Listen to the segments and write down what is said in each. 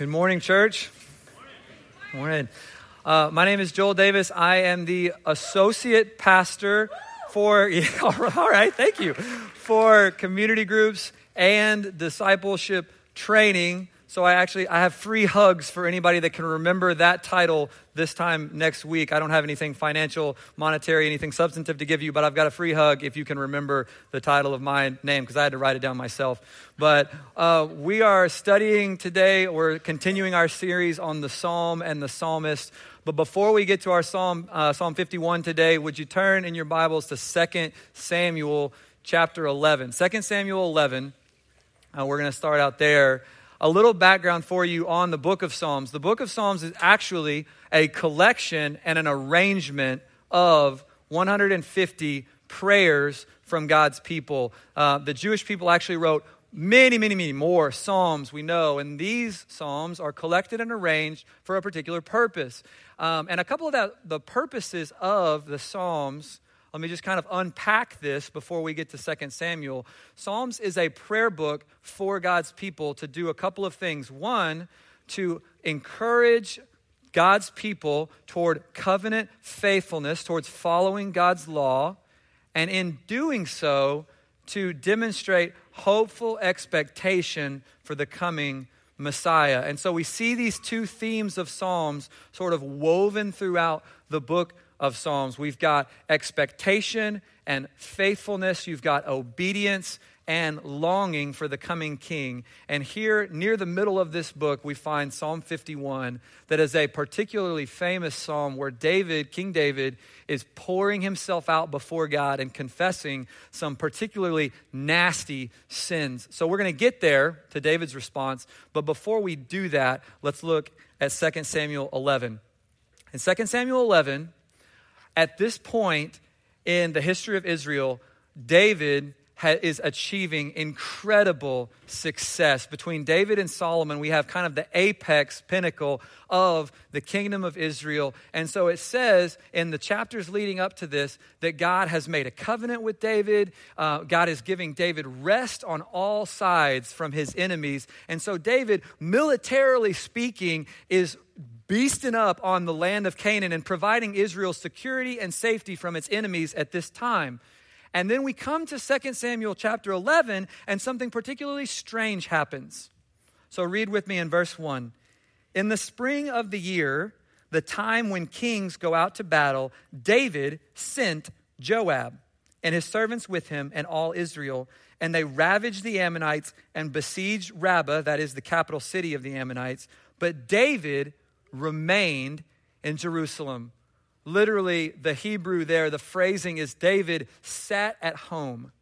Good morning, church. Morning. Uh, my name is Joel Davis. I am the associate pastor for, yeah, all right, thank you, for community groups and discipleship training so I actually I have free hugs for anybody that can remember that title this time next week. I don't have anything financial, monetary, anything substantive to give you, but I've got a free hug if you can remember the title of my name because I had to write it down myself. But uh, we are studying today. We're continuing our series on the Psalm and the Psalmist. But before we get to our Psalm, uh, Psalm 51 today, would you turn in your Bibles to 2 Samuel chapter 11? 2 Samuel 11. Uh, we're going to start out there a little background for you on the book of Psalms. The book of Psalms is actually a collection and an arrangement of 150 prayers from God's people. Uh, the Jewish people actually wrote many, many, many more psalms we know, and these psalms are collected and arranged for a particular purpose. Um, and a couple of the purposes of the psalms let me just kind of unpack this before we get to 2 Samuel. Psalms is a prayer book for God's people to do a couple of things. One, to encourage God's people toward covenant faithfulness, towards following God's law, and in doing so, to demonstrate hopeful expectation for the coming Messiah. And so we see these two themes of Psalms sort of woven throughout the book of Psalms. We've got expectation and faithfulness, you've got obedience and longing for the coming king. And here, near the middle of this book, we find Psalm 51, that is a particularly famous psalm where David, King David, is pouring himself out before God and confessing some particularly nasty sins. So we're going to get there to David's response. But before we do that, let's look at 2 Samuel 11. In 2 Samuel 11, at this point in the history of Israel, David ha- is achieving incredible success. Between David and Solomon, we have kind of the apex pinnacle of the kingdom of Israel. And so it says in the chapters leading up to this that God has made a covenant with David. Uh, God is giving David rest on all sides from his enemies. And so David, militarily speaking, is beasting up on the land of Canaan and providing Israel security and safety from its enemies at this time. And then we come to 2 Samuel chapter 11, and something particularly strange happens. So read with me in verse 1. In the spring of the year, the time when kings go out to battle, David sent Joab and his servants with him and all Israel. And they ravaged the Ammonites and besieged Rabbah, that is the capital city of the Ammonites. But David remained in Jerusalem. Literally, the Hebrew there, the phrasing is David sat at home.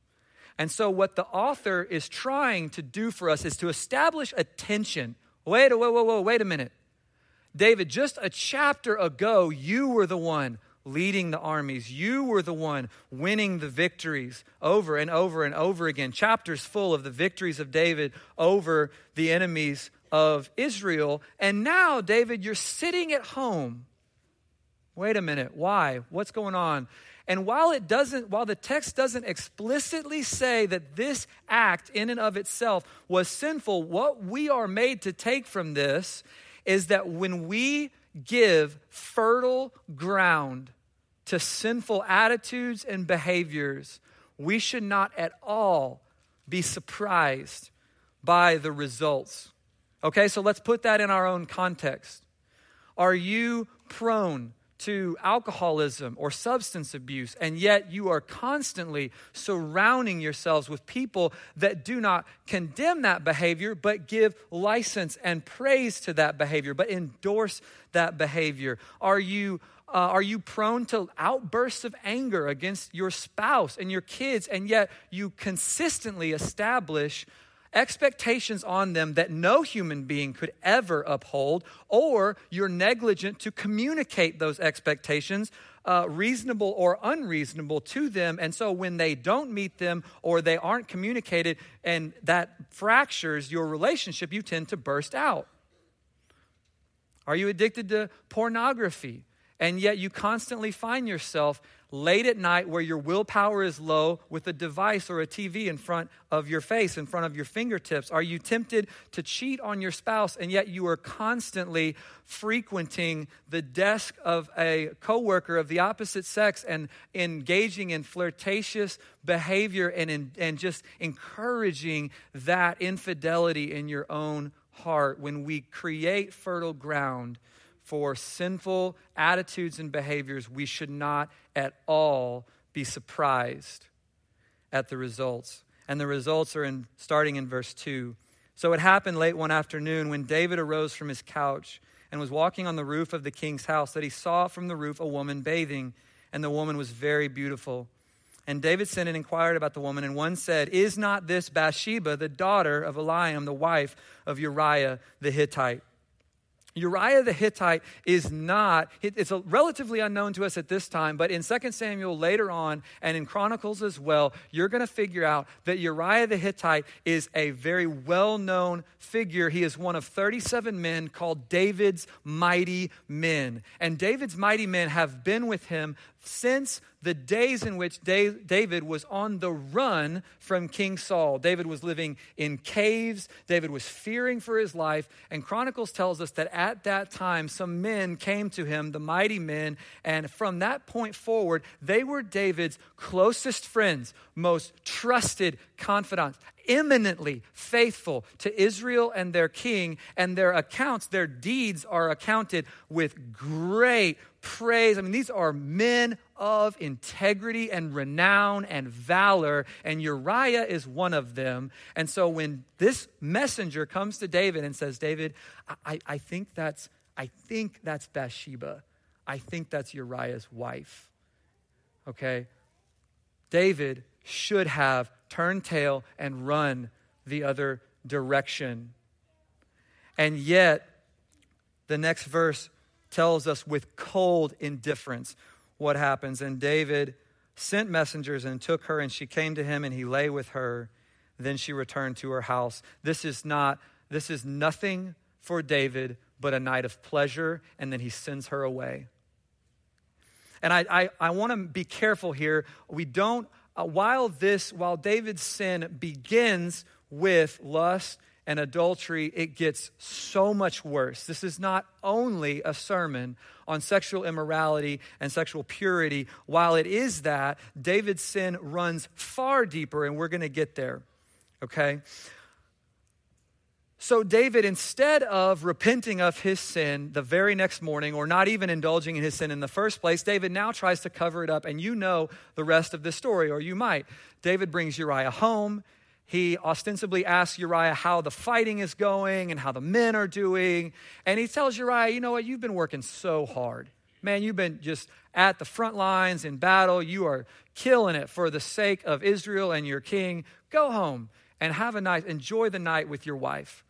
And so, what the author is trying to do for us is to establish a tension. Wait, whoa, whoa, whoa, wait a minute. David, just a chapter ago, you were the one leading the armies. You were the one winning the victories over and over and over again. Chapters full of the victories of David over the enemies of Israel. And now, David, you're sitting at home. Wait a minute. Why? What's going on? And while it doesn't, while the text doesn't explicitly say that this act in and of itself was sinful, what we are made to take from this is that when we give fertile ground to sinful attitudes and behaviors, we should not at all be surprised by the results. Okay, so let's put that in our own context. Are you prone to alcoholism or substance abuse, and yet you are constantly surrounding yourselves with people that do not condemn that behavior, but give license and praise to that behavior, but endorse that behavior? Are you uh, are you prone to outbursts of anger against your spouse and your kids, and yet you consistently establish expectations on them that no human being could ever uphold, or you're negligent to communicate those expectations, uh, reasonable or unreasonable, to them. And so when they don't meet them or they aren't communicated and that fractures your relationship, you tend to burst out. Are you addicted to pornography? And yet you constantly find yourself late at night where your willpower is low with a device or a TV in front of your face, in front of your fingertips? Are you tempted to cheat on your spouse and yet you are constantly frequenting the desk of a coworker of the opposite sex and engaging in flirtatious behavior and, in, and just encouraging that infidelity in your own heart when we create fertile ground? For sinful attitudes and behaviors, we should not at all be surprised at the results. And the results are in starting in verse 2. So it happened late one afternoon when David arose from his couch and was walking on the roof of the king's house that he saw from the roof a woman bathing, and the woman was very beautiful. And David sent and inquired about the woman, and one said, Is not this Bathsheba, the daughter of Eliam, the wife of Uriah the Hittite? Uriah the Hittite is not, it's relatively unknown to us at this time, but in 2 Samuel later on and in Chronicles as well, you're going to figure out that Uriah the Hittite is a very well known figure. He is one of 37 men called David's mighty men. And David's mighty men have been with him since the days in which David was on the run from King Saul. David was living in caves, David was fearing for his life, and Chronicles tells us that at that time some men came to him, the mighty men, and from that point forward, they were David's closest friends, most trusted confidants eminently faithful to Israel and their king, and their accounts, their deeds are accounted with great praise. I mean, these are men of integrity and renown and valor, and Uriah is one of them. And so when this messenger comes to David and says, David, I, I think that's I think that's Bathsheba. I think that's Uriah's wife. Okay? David should have turned tail and run the other direction. And yet, the next verse tells us with cold indifference what happens. And David sent messengers and took her, and she came to him, and he lay with her. Then she returned to her house. This is not, this is nothing for David but a night of pleasure, and then he sends her away. And I, I, I want to be careful here. We don't, uh, while this, while David's sin begins with lust and adultery, it gets so much worse. This is not only a sermon on sexual immorality and sexual purity. While it is that, David's sin runs far deeper, and we're going to get there. Okay? So, David, instead of repenting of his sin the very next morning or not even indulging in his sin in the first place, David now tries to cover it up. And you know the rest of the story, or you might. David brings Uriah home. He ostensibly asks Uriah how the fighting is going and how the men are doing. And he tells Uriah, you know what, you've been working so hard. Man, you've been just at the front lines in battle. You are killing it for the sake of Israel and your king. Go home and have a night, enjoy the night with your wife.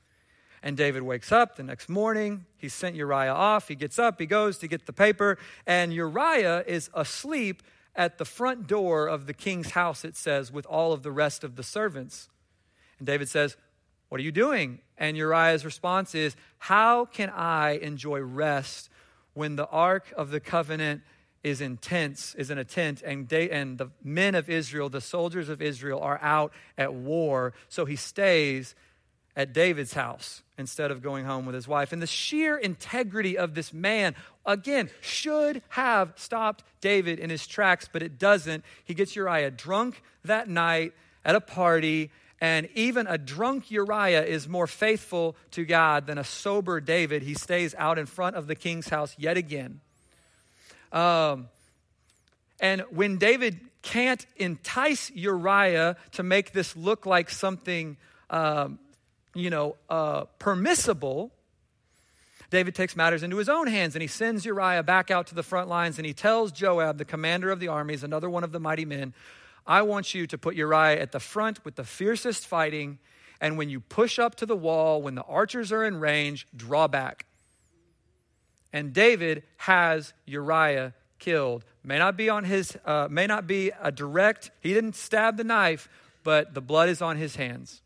And David wakes up the next morning. He sent Uriah off. He gets up, he goes to get the paper, and Uriah is asleep at the front door of the king's house, it says, with all of the rest of the servants. And David says, What are you doing? And Uriah's response is, How can I enjoy rest when the ark of the covenant is in tents, is in a tent, and, and the men of Israel, the soldiers of Israel, are out at war? So he stays at David's house instead of going home with his wife. And the sheer integrity of this man, again, should have stopped David in his tracks, but it doesn't. He gets Uriah drunk that night at a party, and even a drunk Uriah is more faithful to God than a sober David. He stays out in front of the king's house yet again. Um, and when David can't entice Uriah to make this look like something um, you know, uh, permissible, David takes matters into his own hands and he sends Uriah back out to the front lines and he tells Joab, the commander of the armies, another one of the mighty men, I want you to put Uriah at the front with the fiercest fighting. And when you push up to the wall, when the archers are in range, draw back. And David has Uriah killed. May not be on his, uh, may not be a direct, he didn't stab the knife, but the blood is on his hands.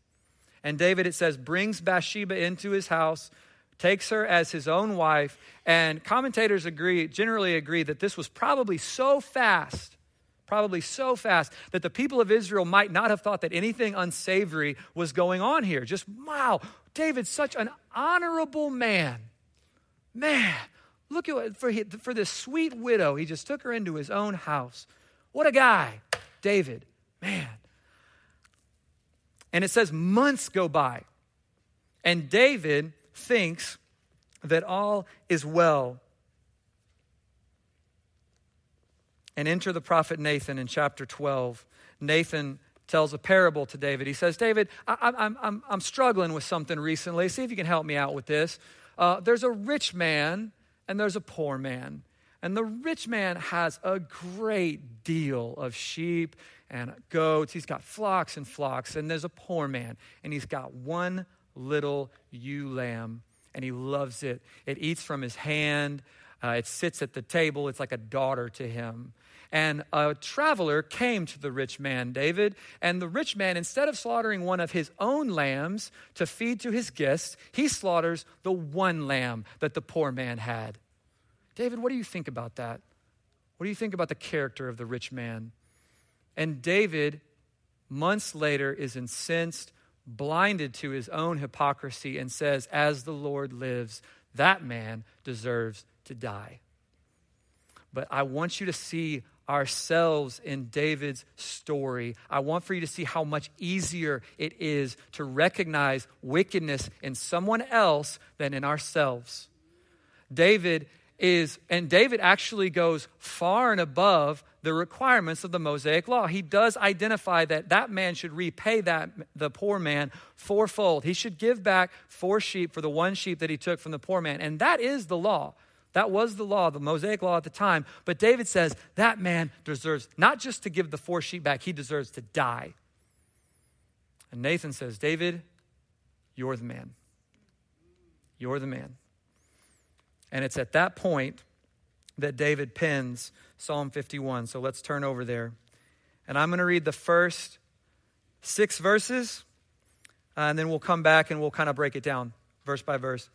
And David, it says, brings Bathsheba into his house, takes her as his own wife, and commentators agree, generally agree, that this was probably so fast, probably so fast, that the people of Israel might not have thought that anything unsavory was going on here. Just, wow, David's such an honorable man. Man, look at what, for, for this sweet widow, he just took her into his own house. What a guy, David. Man. And it says months go by. And David thinks that all is well. And enter the prophet Nathan in chapter 12. Nathan tells a parable to David. He says, David, I, am I'm, I'm struggling with something recently. See if you can help me out with this. Uh, there's a rich man and there's a poor man. And the rich man has a great deal of sheep and goats. He's got flocks and flocks. And there's a poor man, and he's got one little ewe lamb, and he loves it. It eats from his hand, uh, it sits at the table. It's like a daughter to him. And a traveler came to the rich man, David, and the rich man, instead of slaughtering one of his own lambs to feed to his guests, he slaughters the one lamb that the poor man had. David, what do you think about that? What do you think about the character of the rich man? And David, months later, is incensed, blinded to his own hypocrisy, and says, As the Lord lives, that man deserves to die. But I want you to see ourselves in David's story. I want for you to see how much easier it is to recognize wickedness in someone else than in ourselves. David is, and David actually goes far and above the requirements of the Mosaic law. He does identify that that man should repay that the poor man fourfold. He should give back four sheep for the one sheep that he took from the poor man. And that is the law. That was the law, the Mosaic law at the time. But David says that man deserves not just to give the four sheep back, he deserves to die. And Nathan says, David, you're the man. You're the man. And it's at that point that David pens Psalm 51. So let's turn over there. And I'm going to read the first six verses, uh, and then we'll come back and we'll kind of break it down verse by verse.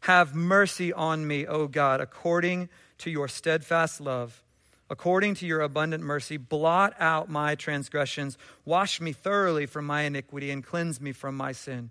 Have mercy on me, O God, according to your steadfast love. According to your abundant mercy, blot out my transgressions. Wash me thoroughly from my iniquity and cleanse me from my sin.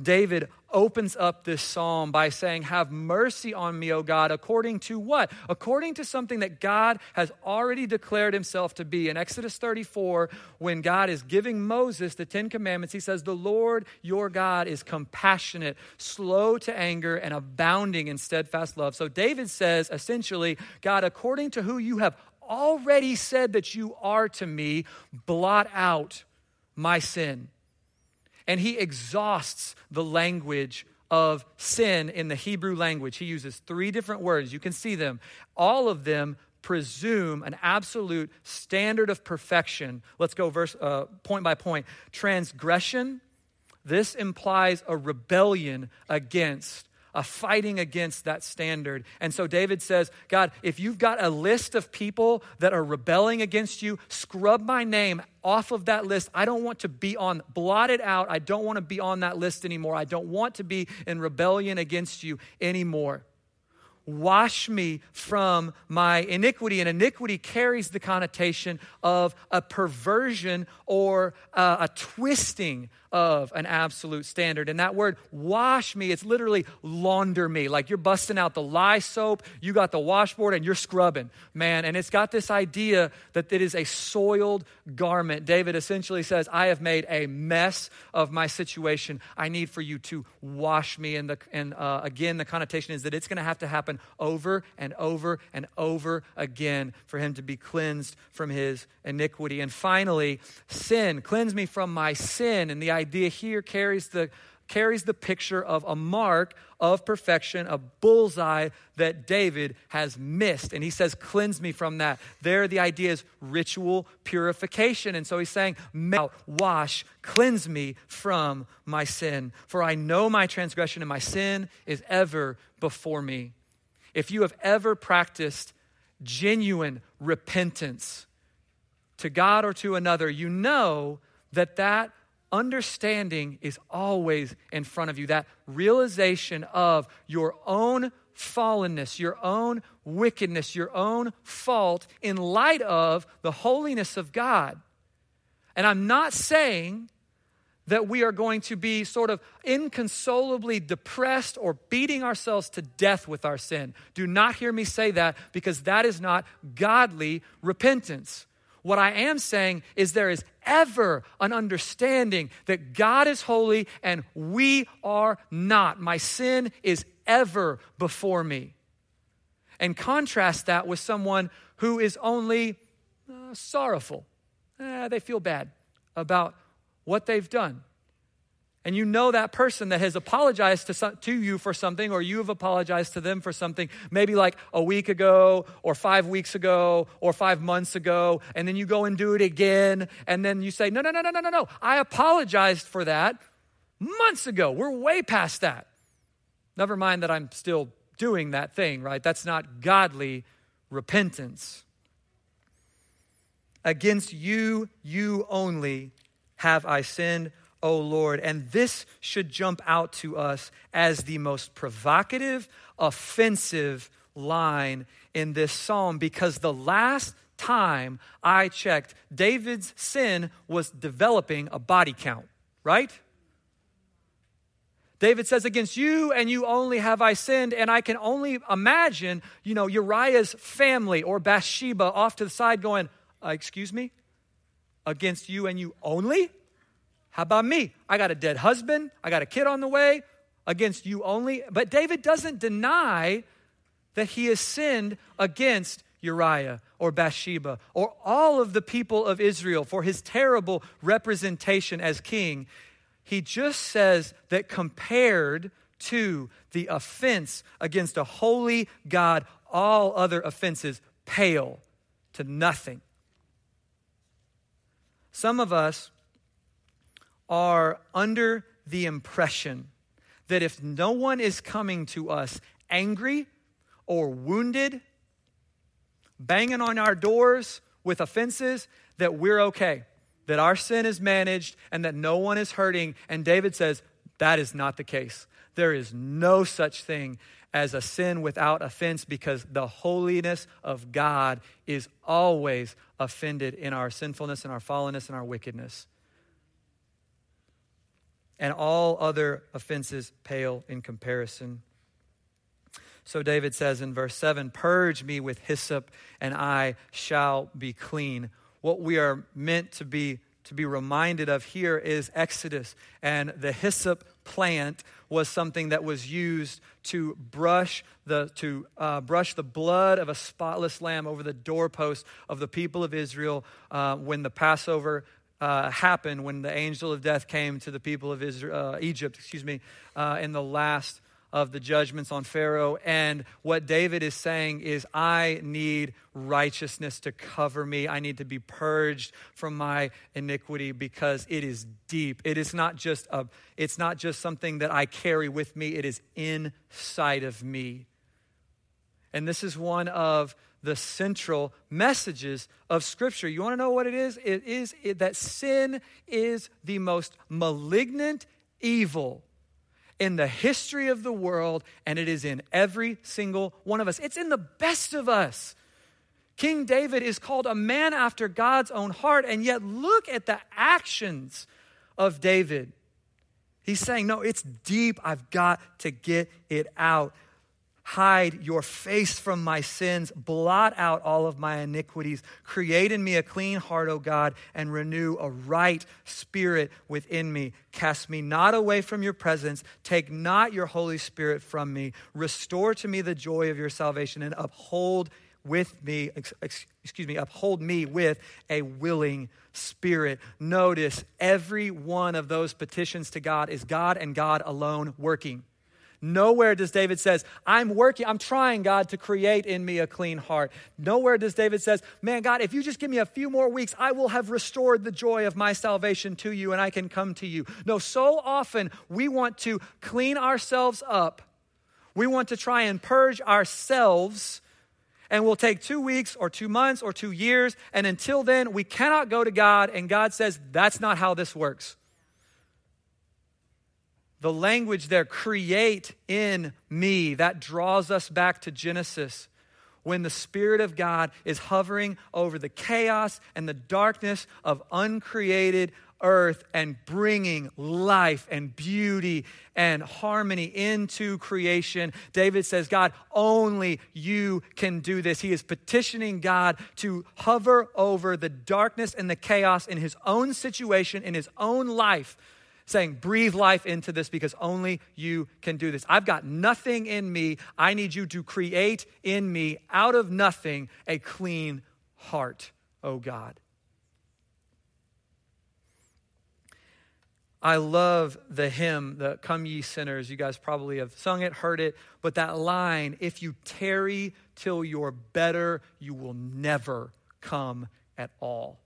David opens up this psalm by saying, Have mercy on me, O God, according to what? According to something that God has already declared himself to be. In Exodus 34, when God is giving Moses the Ten Commandments, he says, The Lord your God is compassionate, slow to anger, and abounding in steadfast love. So David says, essentially, God, according to who you have already said that you are to me, blot out my sin and he exhausts the language of sin in the Hebrew language. He uses three different words. You can see them. All of them presume an absolute standard of perfection. Let's go verse uh, point by point. Transgression. This implies a rebellion against a fighting against that standard. And so David says, God, if you've got a list of people that are rebelling against you, scrub my name off of that list. I don't want to be on, blot it out. I don't want to be on that list anymore. I don't want to be in rebellion against you anymore. Wash me from my iniquity. And iniquity carries the connotation of a perversion or a, a twisting of an absolute standard. And that word, wash me, it's literally launder me. Like you're busting out the lye soap, you got the washboard, and you're scrubbing, man. And it's got this idea that it is a soiled garment. David essentially says, I have made a mess of my situation. I need for you to wash me. And, the, and uh, again, the connotation is that it's going to have to happen over and over and over again for him to be cleansed from his iniquity. And finally, sin. Cleanse me from my sin. And the idea here carries the carries the picture of a mark of perfection, a bullseye that David has missed. And he says, Cleanse me from that. There, the idea is ritual purification. And so he's saying, Wash, cleanse me from my sin. For I know my transgression and my sin is ever before me. If you have ever practiced genuine repentance to God or to another, you know that that understanding is always in front of you. That realization of your own fallenness, your own wickedness, your own fault in light of the holiness of God. And I'm not saying that we are going to be sort of inconsolably depressed or beating ourselves to death with our sin. Do not hear me say that because that is not godly repentance. What I am saying is there is ever an understanding that God is holy and we are not. My sin is ever before me. And contrast that with someone who is only uh, sorrowful. Eh, they feel bad about what they've done and you know that person that has apologized to, to you for something, or you have apologized to them for something, maybe like a week ago, or five weeks ago, or five months ago, and then you go and do it again, and then you say, No, no, no, no, no, no, no. I apologized for that months ago. We're way past that. Never mind that I'm still doing that thing, right? That's not godly repentance. Against you, you only have I sinned O Lord. And this should jump out to us as the most provocative, offensive line in this psalm because the last time I checked, David's sin was developing a body count, right? David says, Against you and you only have I sinned. And I can only imagine, you know, Uriah's family or Bathsheba off to the side going, uh, Excuse me? Against you and you only? How about me? I got a dead husband, I got a kid on the way, against you only. But David doesn't deny that he has sinned against Uriah or Bathsheba or all of the people of Israel for his terrible representation as king. He just says that compared to the offense against a holy God, all other offenses pale to nothing. Some of us are under the impression that if no one is coming to us angry or wounded, banging on our doors with offenses, that we're okay, that our sin is managed, and that no one is hurting. And David says that is not the case. There is no such thing as a sin without offense because the holiness of God is always offended in our sinfulness and our fallenness and our wickedness and all other offenses pale in comparison. So David says in verse 7 Purge me with hyssop, and I shall be clean. What we are meant to be to be reminded of here is Exodus. And the hyssop plant was something that was used to brush the, to, uh, brush the blood of a spotless lamb over the doorpost of the people of Israel uh, when the Passover uh, happened when the angel of death came to the people of Israel, uh, Egypt, excuse me, uh, in the last of the judgments on Pharaoh. And what David is saying is, I need righteousness to cover me. I need to be purged from my iniquity because it is deep. It is not just a, it's not just something that I carry with me. It is inside of me. And this is one of the central messages of Scripture. You want to know what it is? It is that sin is the most malignant evil in the history of the world, and it is in every single one of us. It's in the best of us. King David is called a man after God's own heart, and yet look at the actions of David. He's saying, No, it's deep. I've got to get it out. Hide your face from my sins. Blot out all of my iniquities. Create in me a clean heart, O God, and renew a right spirit within me. Cast me not away from your presence. Take not your Holy Spirit from me. Restore to me the joy of your salvation and uphold with me, excuse me, uphold me with a willing spirit. Notice every one of those petitions to God is God and God alone working. Nowhere does David says, I'm working, I'm trying, God, to create in me a clean heart. Nowhere does David says, man, God, if you just give me a few more weeks, I will have restored the joy of my salvation to you and I can come to you. No, so often we want to clean ourselves up. We want to try and purge ourselves and we'll take two weeks or two months or two years. And until then, we cannot go to God. And God says, that's not how this works the language there, create in me, that draws us back to Genesis. When the Spirit of God is hovering over the chaos and the darkness of uncreated earth and bringing life and beauty and harmony into creation. David says, God, only you can do this. He is petitioning God to hover over the darkness and the chaos in his own situation, in his own life saying, Breathe life into this because only you can do this. I've got nothing in me. I need you to create in me, out of nothing, a clean heart, oh God. I love the hymn, the Come Ye Sinners. You guys probably have sung it, heard it, but that line, if you tarry till you're better, you will never come at all.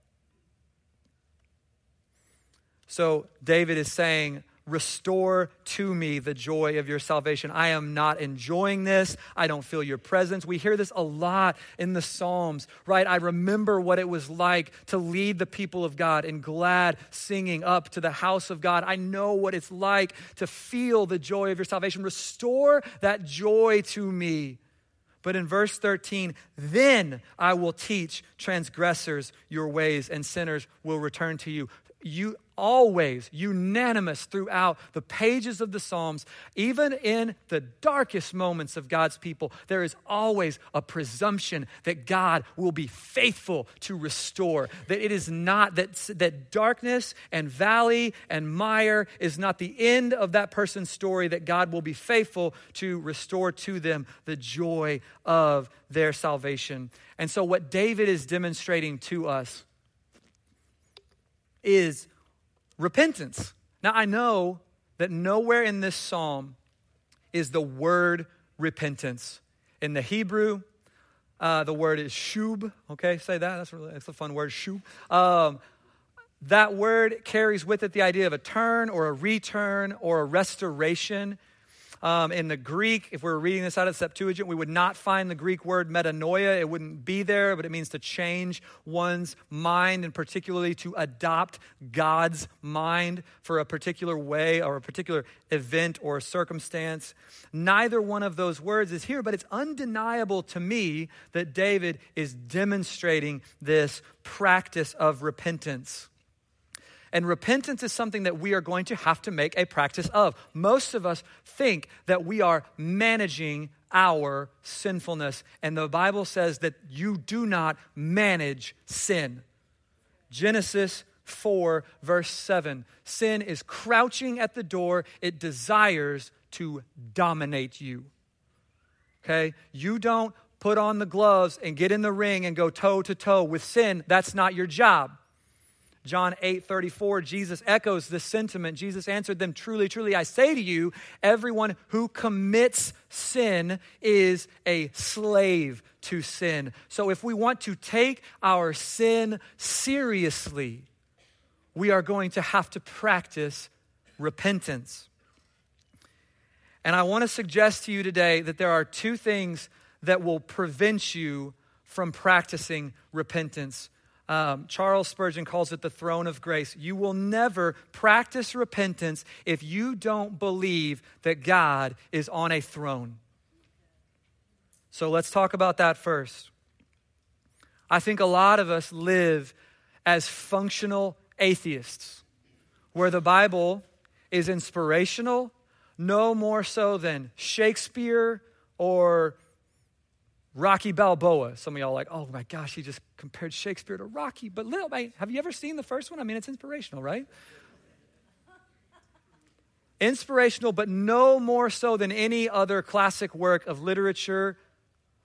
So David is saying, Restore to me the joy of your salvation. I am not enjoying this. I don't feel your presence. We hear this a lot in the Psalms, right? I remember what it was like to lead the people of God in glad singing up to the house of God. I know what it's like to feel the joy of your salvation. Restore that joy to me. But in verse 13, then I will teach transgressors your ways, and sinners will return to you you always unanimous throughout the pages of the Psalms, even in the darkest moments of God's people, there is always a presumption that God will be faithful to restore. That it is not that, that darkness and valley and mire is not the end of that person's story, that God will be faithful to restore to them the joy of their salvation. And so, what David is demonstrating to us is repentance. Now, I know that nowhere in this psalm is the word repentance. In the Hebrew, uh, the word is shub. Okay, say that. That's, really, that's a fun word, shub. Um, that word carries with it the idea of a turn or a return or a restoration. Um, in the Greek, if we were reading this out of Septuagint, we would not find the Greek word metanoia. It wouldn't be there, but it means to change one's mind and particularly to adopt God's mind for a particular way or a particular event or circumstance. Neither one of those words is here, but it's undeniable to me that David is demonstrating this practice of repentance. And repentance is something that we are going to have to make a practice of. Most of us think that we are managing our sinfulness. And the Bible says that you do not manage sin. Genesis 4, verse 7. Sin is crouching at the door, it desires to dominate you. Okay? You don't put on the gloves and get in the ring and go toe to toe with sin. That's not your job. John 8 34, Jesus echoes this sentiment. Jesus answered them, Truly, truly, I say to you, everyone who commits sin is a slave to sin. So if we want to take our sin seriously, we are going to have to practice repentance. And I want to suggest to you today that there are two things that will prevent you from practicing repentance. Um, Charles Spurgeon calls it the throne of grace. You will never practice repentance if you don't believe that God is on a throne. So let's talk about that first. I think a lot of us live as functional atheists, where the Bible is inspirational, no more so than Shakespeare or Rocky Balboa. Some of y'all like, oh my gosh, he just compared Shakespeare to Rocky. But little, have you ever seen the first one? I mean, it's inspirational, right? inspirational, but no more so than any other classic work of literature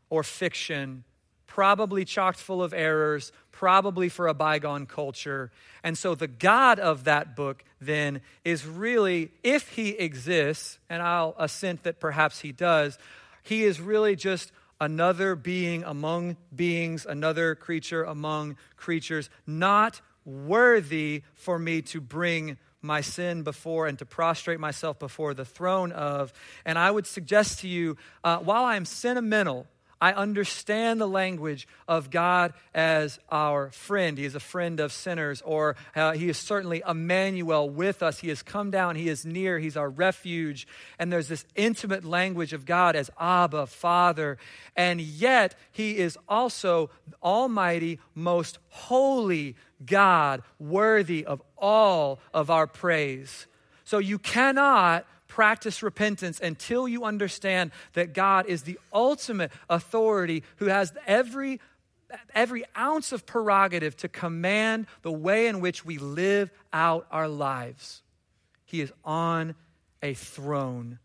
or fiction probably chocked full of errors, probably for a bygone culture. And so the God of that book then is really, if he exists, and I'll assent that perhaps he does, he is really just another being among beings, another creature among creatures, not worthy for me to bring my sin before and to prostrate myself before the throne of. And I would suggest to you, uh, while I'm sentimental, I understand the language of God as our friend. He is a friend of sinners, or uh, He is certainly Emmanuel with us. He has come down, He is near, He's our refuge. And there's this intimate language of God as Abba, Father. And yet, He is also Almighty, most holy God, worthy of all of our praise. So you cannot practice repentance until you understand that God is the ultimate authority who has every every ounce of prerogative to command the way in which we live out our lives. He is on a throne.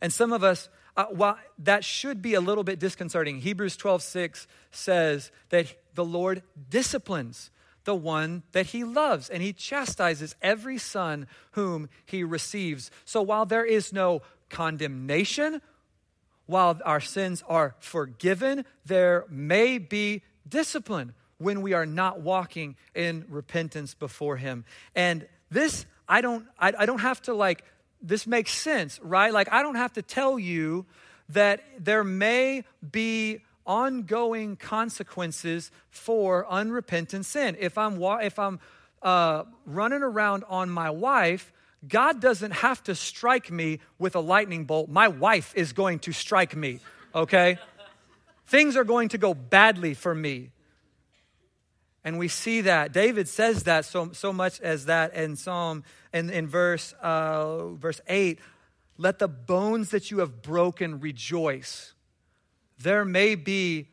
And some of us, uh, while that should be a little bit disconcerting, Hebrews 12 6 says that the Lord disciplines the one that he loves, and he chastises every son whom he receives. So while there is no condemnation, while our sins are forgiven, there may be discipline when we are not walking in repentance before him. And this, I don't, I, I don't have to like, this makes sense, right? Like, I don't have to tell you that there may be ongoing consequences for unrepentant sin. If I'm, if I'm uh, running around on my wife, God doesn't have to strike me with a lightning bolt. My wife is going to strike me, okay? Things are going to go badly for me. And we see that. David says that so, so much as that in Psalm, in, in verse, uh, verse 8 let the bones that you have broken rejoice there may be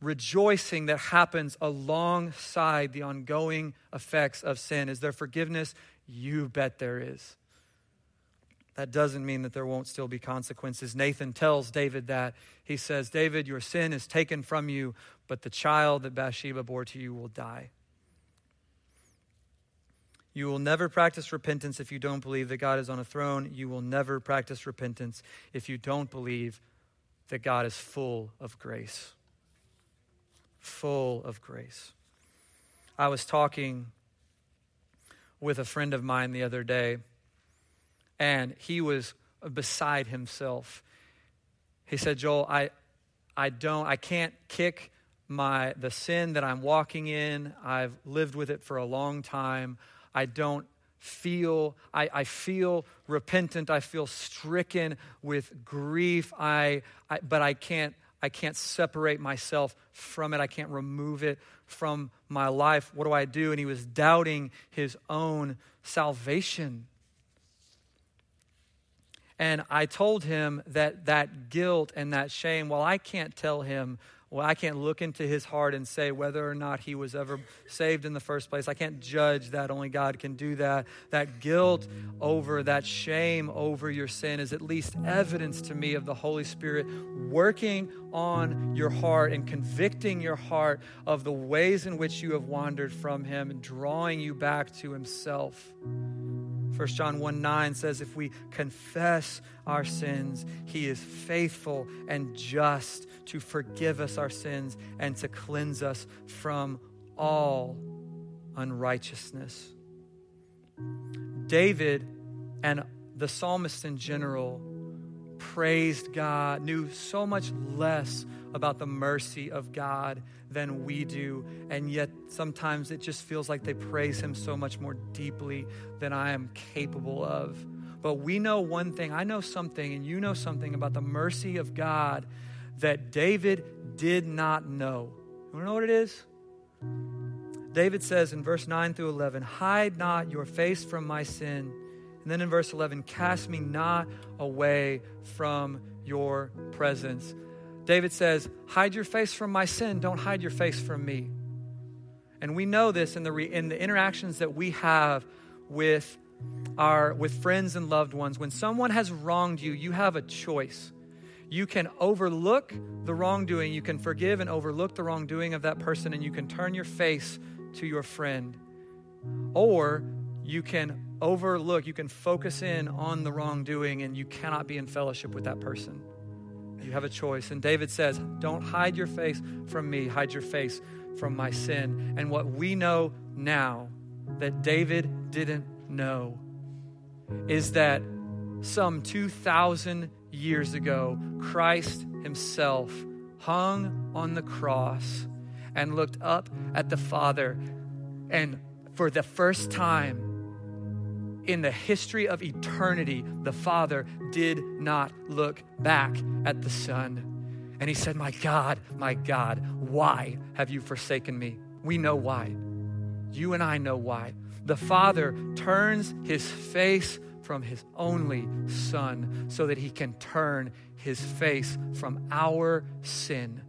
rejoicing that happens alongside the ongoing effects of sin. Is there forgiveness? You bet there is. That doesn't mean that there won't still be consequences. Nathan tells David that. He says, David, your sin is taken from you, but the child that Bathsheba bore to you will die. You will never practice repentance if you don't believe that God is on a throne. You will never practice repentance if you don't believe that God is full of grace. Full of grace. I was talking with a friend of mine the other day, and he was beside himself. He said, Joel, I, I don't, I can't kick my the sin that I'm walking in. I've lived with it for a long time. I don't feel I, I feel repentant i feel stricken with grief. I, I but i can't i can't separate myself from it. I can't remove it from my life. What do i do? And he was doubting his own salvation. And i told him that that guilt and that shame well i can't tell him well, I can't look into his heart and say whether or not he was ever saved in the first place. I can't judge that. Only God can do that. That guilt over, that shame over your sin is at least evidence to me of the Holy Spirit working on your heart and convicting your heart of the ways in which you have wandered from him and drawing you back to himself. 1 John 1 9 says, If we confess our sins, he is faithful and just to forgive us our sins and to cleanse us from all unrighteousness. David and the psalmist in general praised God, knew so much less about the mercy of God than we do. And yet, sometimes it just feels like they praise Him so much more deeply than I am capable of. But we know one thing I know something, and you know something about the mercy of God that David did not know. You want to know what it is? David says in verse 9 through 11, Hide not your face from my sin. And then in verse 11, Cast me not away from your presence. David says, Hide your face from my sin, don't hide your face from me. And we know this in the, re, in the interactions that we have with, our, with friends and loved ones. When someone has wronged you, you have a choice. you can overlook the wrongdoing, you can forgive and overlook the wrongdoing of that person, and you can turn your face to your friend. Or you can overlook, you can focus in on the wrongdoing, and you cannot be in fellowship with that person. You have a choice. And David says, Don't hide your face from me, hide your face from my sin. And what we know now that David didn't know is that some 2,000 years ago, Christ Himself hung on the cross and looked up at the Father. And for the first time, in the history of eternity, the Father did not look back at the Son. And he said, My God, my God, why have you forsaken me? We know why. You and I know why. The Father turns his face from his only Son so that he can turn his face from our sin.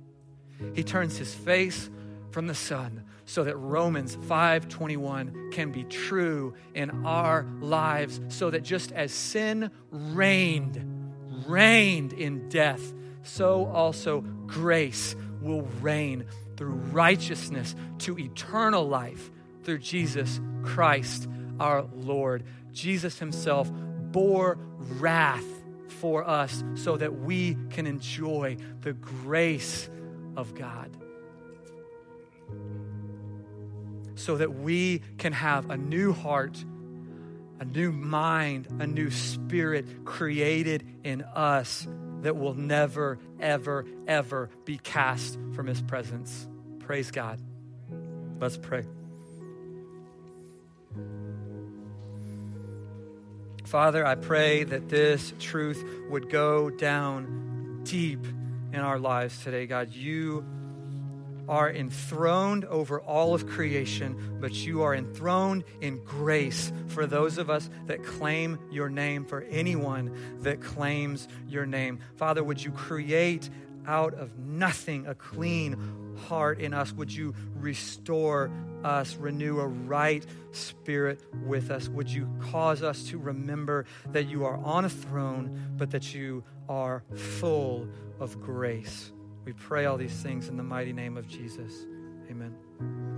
He turns his face from the Son so that Romans 5:21 can be true in our lives so that just as sin reigned reigned in death so also grace will reign through righteousness to eternal life through Jesus Christ our Lord. Jesus himself bore wrath for us so that we can enjoy the grace of God so that we can have a new heart, a new mind, a new spirit created in us that will never, ever, ever be cast from His presence. Praise God. Let's pray. Father, I pray that this truth would go down deep in our lives today, God. You are enthroned over all of creation, but you are enthroned in grace for those of us that claim your name, for anyone that claims your name. Father, would you create out of nothing a clean heart in us? Would you restore us, renew a right spirit with us? Would you cause us to remember that you are on a throne, but that you are full of grace? We pray all these things in the mighty name of Jesus. Amen.